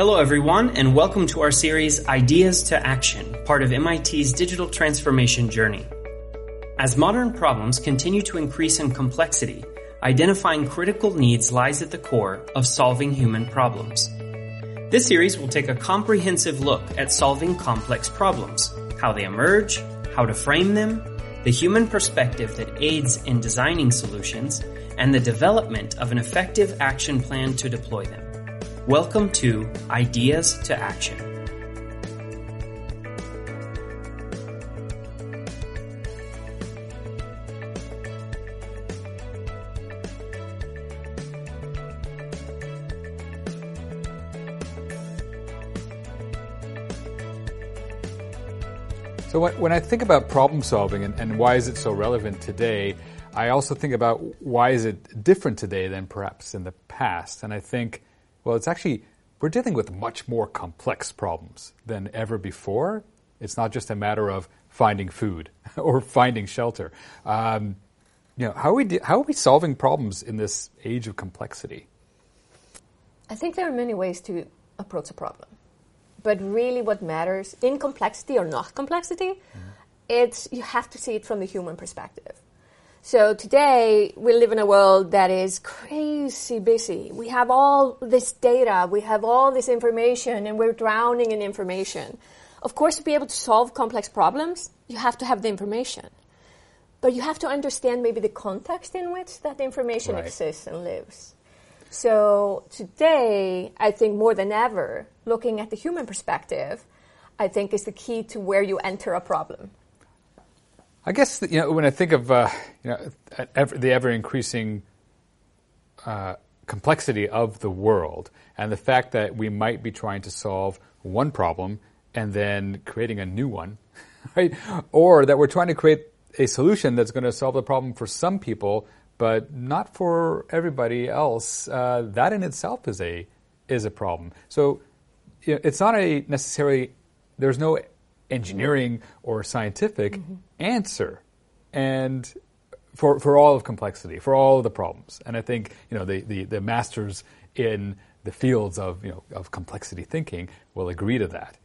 Hello, everyone, and welcome to our series Ideas to Action, part of MIT's digital transformation journey. As modern problems continue to increase in complexity, identifying critical needs lies at the core of solving human problems. This series will take a comprehensive look at solving complex problems, how they emerge, how to frame them, the human perspective that aids in designing solutions, and the development of an effective action plan to deploy them. Welcome to Ideas to Action. So when I think about problem solving and, and, why is it so relevant today, I also think about why is it different today than perhaps in the past. And I think, well, it's actually we're dealing with much more complex problems than ever before. It's not just a matter of finding food or finding shelter. Um, you know, how are we de- how are we solving problems in this age of complexity? I think there are many ways to approach a problem but really what matters in complexity or not complexity, mm-hmm. it's you have to see it from the human perspective. So today we live in a world that is crazy busy. We have all this data, we have all this information, and we're drowning in information. Of course, to be able to solve complex problems, you have to have the information. But you have to understand maybe the context in which that information right. exists and lives. So today, I think more than ever, looking at the human perspective, I think is the key to where you enter a problem. I guess you know when I think of uh, you know ever, the ever increasing uh, complexity of the world and the fact that we might be trying to solve one problem and then creating a new one, right? Or that we're trying to create a solution that's going to solve the problem for some people but not for everybody else. Uh, that in itself is a is a problem. So you know, it's not a necessarily there's no engineering or scientific mm-hmm. answer, and for for all of complexity, for all of the problems. And I think you know the the, the masters in the fields of you know of complexity thinking will agree to that.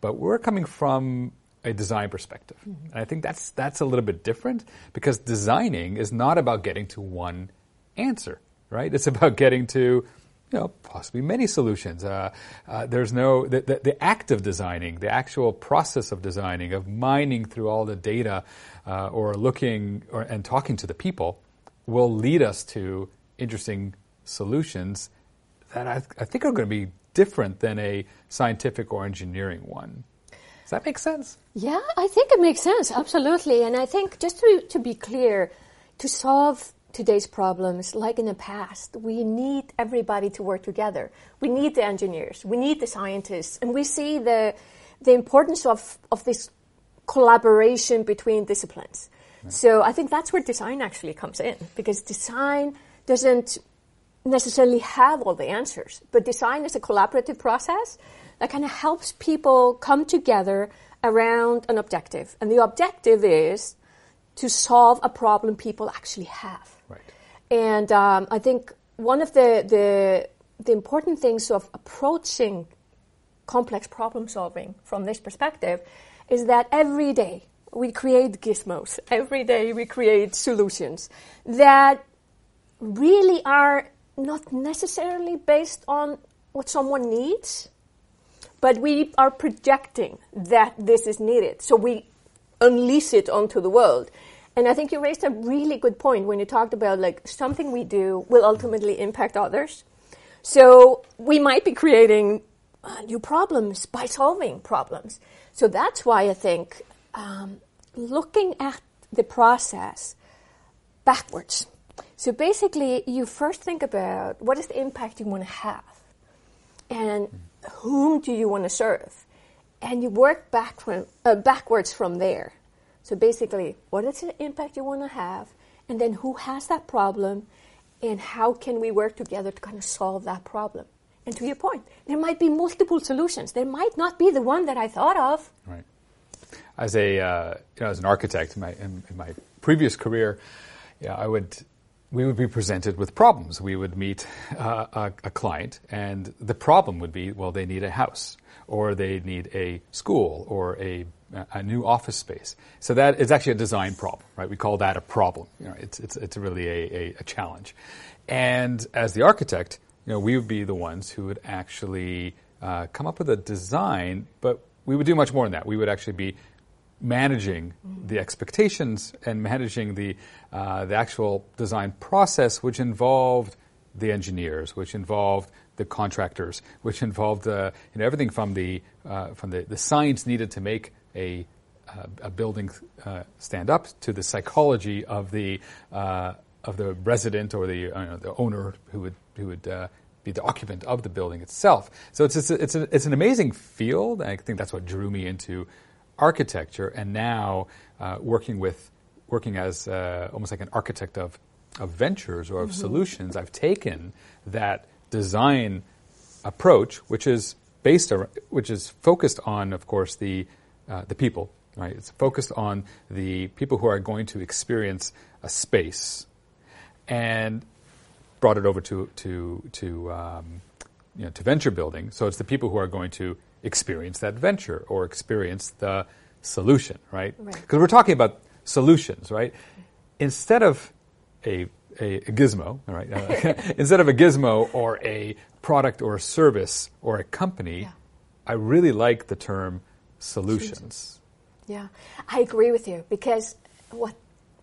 But we're coming from a design perspective. Mm-hmm. And I think that's that's a little bit different because designing is not about getting to one answer, right? It's about getting to you know, possibly many solutions. Uh, uh, there's no the, the, the, act of designing, the actual process of designing, of mining through all the data, uh, or looking or, and talking to the people, will lead us to interesting solutions that I, I think are going to be different than a scientific or engineering one. Does that make sense? Yeah, I think it makes sense, absolutely. And I think, just to, to be clear, to solve today's problems, like in the past, we need everybody to work together. We need the engineers, we need the scientists, and we see the, the importance of, of this collaboration between disciplines. Right. So I think that's where design actually comes in, because design doesn't necessarily have all the answers, but design is a collaborative process that kind of helps people come together around an objective. And the objective is to solve a problem people actually have. And um, I think one of the, the, the important things of approaching complex problem solving from this perspective is that every day we create gizmos. Every day we create solutions that really are not necessarily based on what someone needs, but we are projecting that this is needed. So we unleash it onto the world. And I think you raised a really good point when you talked about like something we do will ultimately impact others. So we might be creating uh, new problems by solving problems. So that's why I think um, looking at the process backwards. So basically, you first think about what is the impact you want to have, and whom do you want to serve? And you work back from, uh, backwards from there. So basically, what is the impact you want to have? And then who has that problem? And how can we work together to kind of solve that problem? And to your point, there might be multiple solutions. There might not be the one that I thought of. Right. As a uh, you know, as an architect in my in, in my previous career, yeah, I would we would be presented with problems. We would meet uh, a, a, client, and the problem would be, well, they need a house, or they need a school, or a, a new office space. So that is actually a design problem, right? We call that a problem. You know, it's, it's, it's really a, a, challenge. And as the architect, you know, we would be the ones who would actually uh, come up with a design, but we would do much more than that. We would actually be managing the expectations and managing the, uh, the actual design process, which involved the engineers, which involved the contractors, which involved uh, you know, everything from the, uh, from the, the science needed to make a, uh, a building uh, stand up to the psychology of the, uh, of the resident or the, the owner who would, who would be the occupant of the building itself. So it's, it's, a, it's, a, it's an amazing field. I think that's what drew me into architecture and now uh, working with working as uh, almost like an architect of, of ventures or of mm-hmm. solutions, I've taken that design approach, which is based around, which is focused on, of course, the uh, the people. Right, it's focused on the people who are going to experience a space, and brought it over to to to um, you know to venture building. So it's the people who are going to experience that venture or experience the solution, right? Because right. we're talking about solutions, right? Instead of a, a, a gizmo, right? Uh, instead of a gizmo or a product or a service or a company, yeah. I really like the term solutions. Yeah, I agree with you because what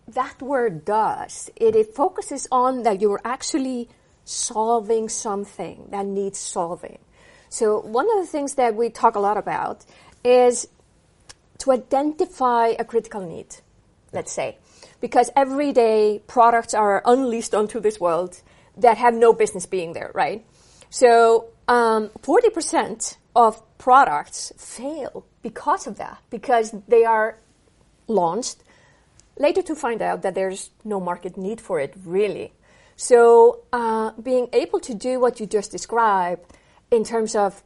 that word does, it, it focuses on that you're actually solving something that needs solving. So one of the things that we talk a lot about is to identify a critical need, let's say, because every day products are unleashed onto this world that have no business being there, right? So um, 40% of products fail because of that, because they are launched later to find out that there's no market need for it, really. So uh, being able to do what you just described in terms of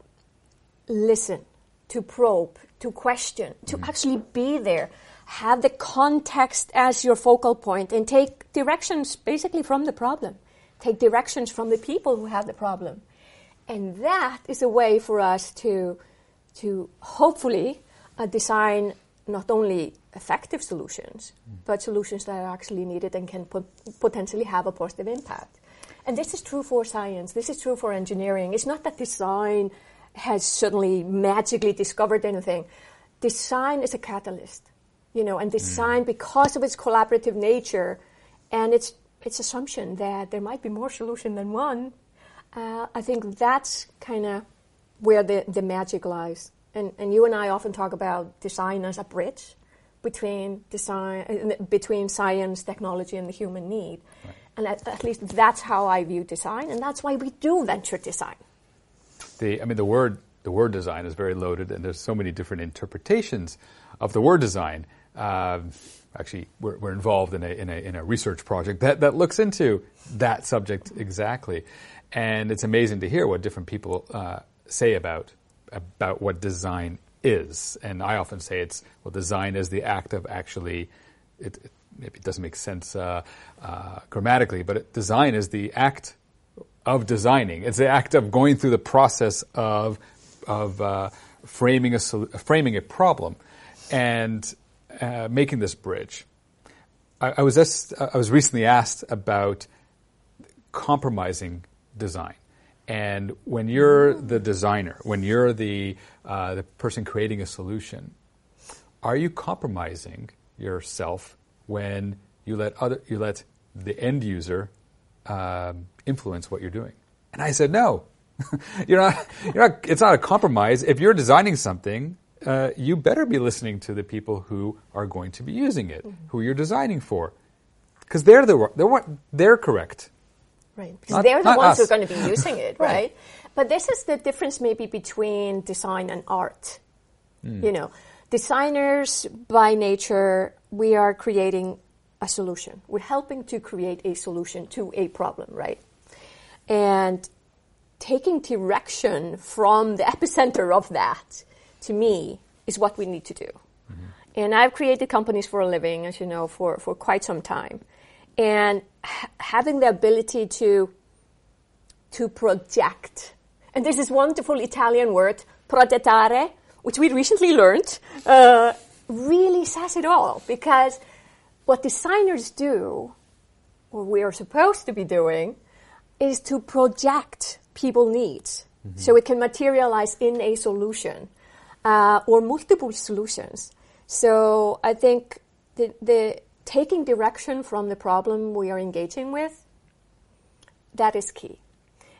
listen, to probe, to question, to mm. actually be there, have the context as your focal point, and take directions basically from the problem. Take directions from the people who have the problem. And that is a way for us to, to hopefully uh, design not only effective solutions, mm. but solutions that are actually needed and can pot- potentially have a positive impact. And this is true for science. This is true for engineering. It's not that design has suddenly magically discovered anything. Design is a catalyst, you know, and mm. design, mm. because of its collaborative nature and its, its assumption that there might be more solution than one, uh, I think that's kind of where the, the magic lies. And, and you and I often talk about design as a bridge between design, uh, between science, technology, and the human need. Right. And at, at least that's how I view design, and that's why we do venture design the, I mean, the word, the word design is very loaded, and there's so many different interpretations of the word design. Uh, actually, we're, we're involved in a, in a, in a research project that, that looks into that subject exactly, and it's amazing to hear what different people uh, say about about what design is. And I often say it's well, design is the act of actually. It, it maybe it doesn't make sense uh, uh grammatically, but design is the act of designing. It's the act of going through the process of of uh, framing a framing a problem and uh, making this bridge. I, I was just, I was recently asked about compromising design. And when you're the designer, when you're the uh, the person creating a solution, are you compromising yourself when you let other you let the end user um, influence what you're doing? And I said, no. you're not, you're not, it's not a compromise. If you're designing something, uh, you better be listening to the people who are going to be using it, mm-hmm. who you're designing for. Because they're the, they're they're correct. Right. Because not, they're the ones us. who are going to be using it, right? right? But this is the difference maybe between design and art. Mm. You know, designers by nature, we are creating a solution. We're helping to create a solution to a problem, right? And taking direction from the epicenter of that, to me, is what we need to do. Mm-hmm. And I've created companies for a living, as you know, for, for quite some time. And ha- having the ability to to project. And there's this wonderful Italian word, progettare, which we recently learned, uh, really says it all because what designers do, or we are supposed to be doing, is to project people needs mm-hmm. so it can materialize in a solution uh, or multiple solutions. So I think the, the taking direction from the problem we are engaging with, that is key.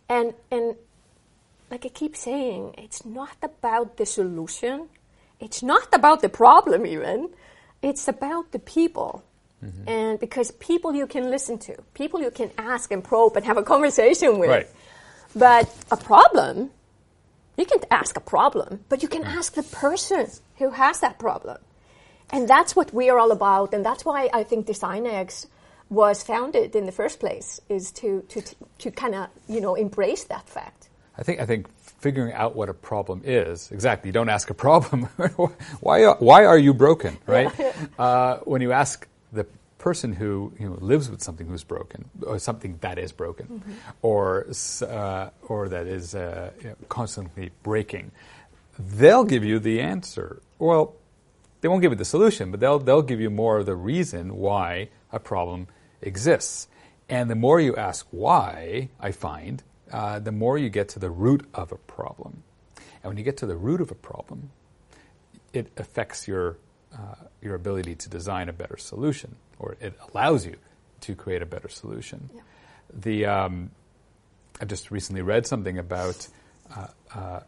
And, and like I keep saying, it's not about the solution. It's not about the problem even. It's about the people. Mm-hmm. And because people you can listen to, people you can ask and probe and have a conversation with. Right. But a problem, you can ask a problem, but you can ask the person who has that problem. And that's what we are all about. And that's why I think DesignX was founded in the first place, is to, to, to kind of, you know, embrace that fact. I think, I think figuring out what a problem is, exactly, you don't ask a problem. why, why are you broken, right? Yeah. Uh, when you ask the person who you know, lives with something who's broken, or something that is broken, mm-hmm. or, uh, or that is uh, you know, constantly breaking, they'll give you the answer. Well, they won't give you the solution, but they'll, they'll give you more of the reason why a problem exists. And the more you ask why, I find, uh, the more you get to the root of a problem. And when you get to the root of a problem, it affects your, uh, your ability to design a better solution, or it allows you to create a better solution. Yeah. The, um, I just recently read something about uh, uh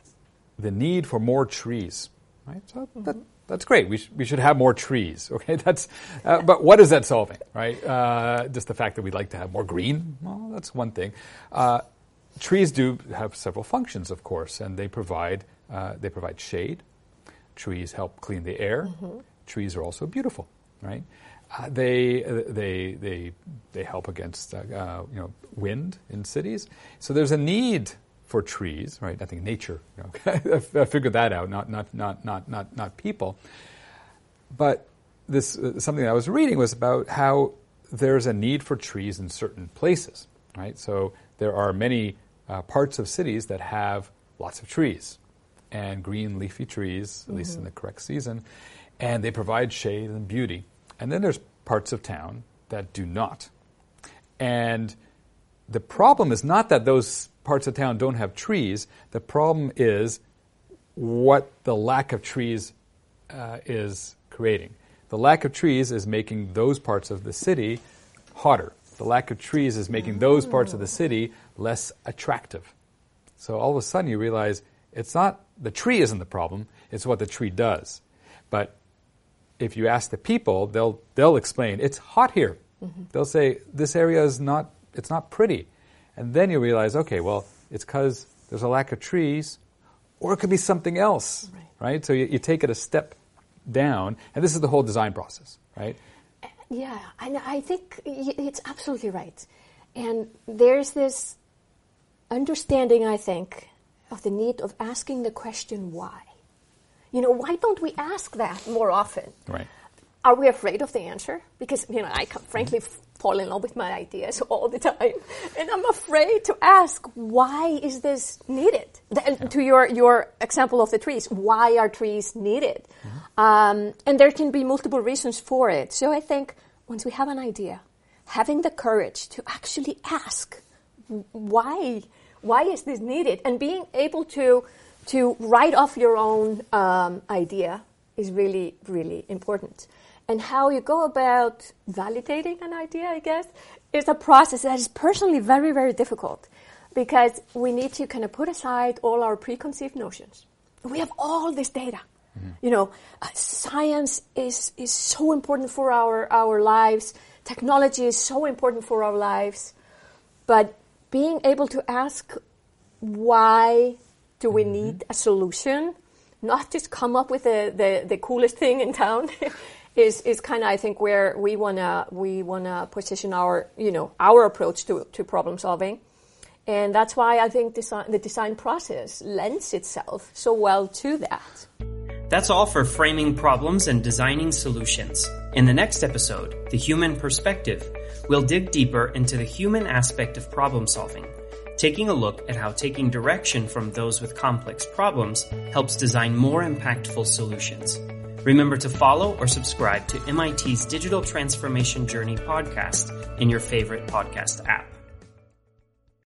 the need for more trees. Right? So mm-hmm. that, that's great. We, sh- we should have more trees. Okay, that's. Uh, but what is that solving, right? Uh, just the fact that we'd like to have more green. Well, that's one thing. Uh, trees do have several functions, of course, and they provide uh, they provide shade. Trees help clean the air. Mm-hmm. Trees are also beautiful, right? Uh, they they they they help against uh, you know wind in cities. So there's a need for trees, right? I think nature. You know, I figured that out, not not not not not not people. But this uh, something I was reading was about how there's a need for trees in certain places, right? So there are many uh, parts of cities that have lots of trees and green leafy trees, at mm-hmm. least in the correct season, and they provide shade and beauty. And then there's parts of town that do not. And the problem is not that those parts of town don't have trees. The problem is what the lack of trees uh, is creating. The lack of trees is making those parts of the city hotter. The lack of trees is making those parts of the city less attractive. So all of a sudden you realize it's not the tree isn't the problem, it's what the tree does. But if you ask the people, they'll they'll explain it's hot here. Mm-hmm. They'll say this area is not it's not pretty. And then you realize, okay, well, it's because there's a lack of trees, or it could be something else, right? right? So you, you, take it a step down, and this is the whole design process, right? Uh, yeah, and I think it's absolutely right. And there's this understanding, I think, of the need of asking the question why. You know, why don't we ask that more often? Right. Are we afraid of the answer? Because, you know, I frankly mm-hmm. Fall in love with my ideas all the time. And I'm afraid to ask, why is this needed? The, to your, your example of the trees, why are trees needed? Mm-hmm. Um, and there can be multiple reasons for it. So I think once we have an idea, having the courage to actually ask, why, why is this needed? And being able to, to write off your own um, idea is really, really important and how you go about validating an idea, I guess, is a process that is personally very, very difficult because we need to kind of put aside all our preconceived notions. We have all this data. Mm-hmm. You know, uh, science is, is so important for our, our lives. Technology is so important for our lives. But being able to ask why do we mm-hmm. need a solution, not just come up with the, the, the coolest thing in town, is is kind of I think where we wanna we wanna position our you know our approach to to problem solving, and that's why I think design, the design process lends itself so well to that. That's all for framing problems and designing solutions. In the next episode, The Human Perspective, we'll dig deeper into the human aspect of problem solving, taking a look at how taking direction from those with complex problems helps design more impactful solutions. Remember to follow or subscribe to MIT's Digital Transformation Journey podcast in your favorite podcast app.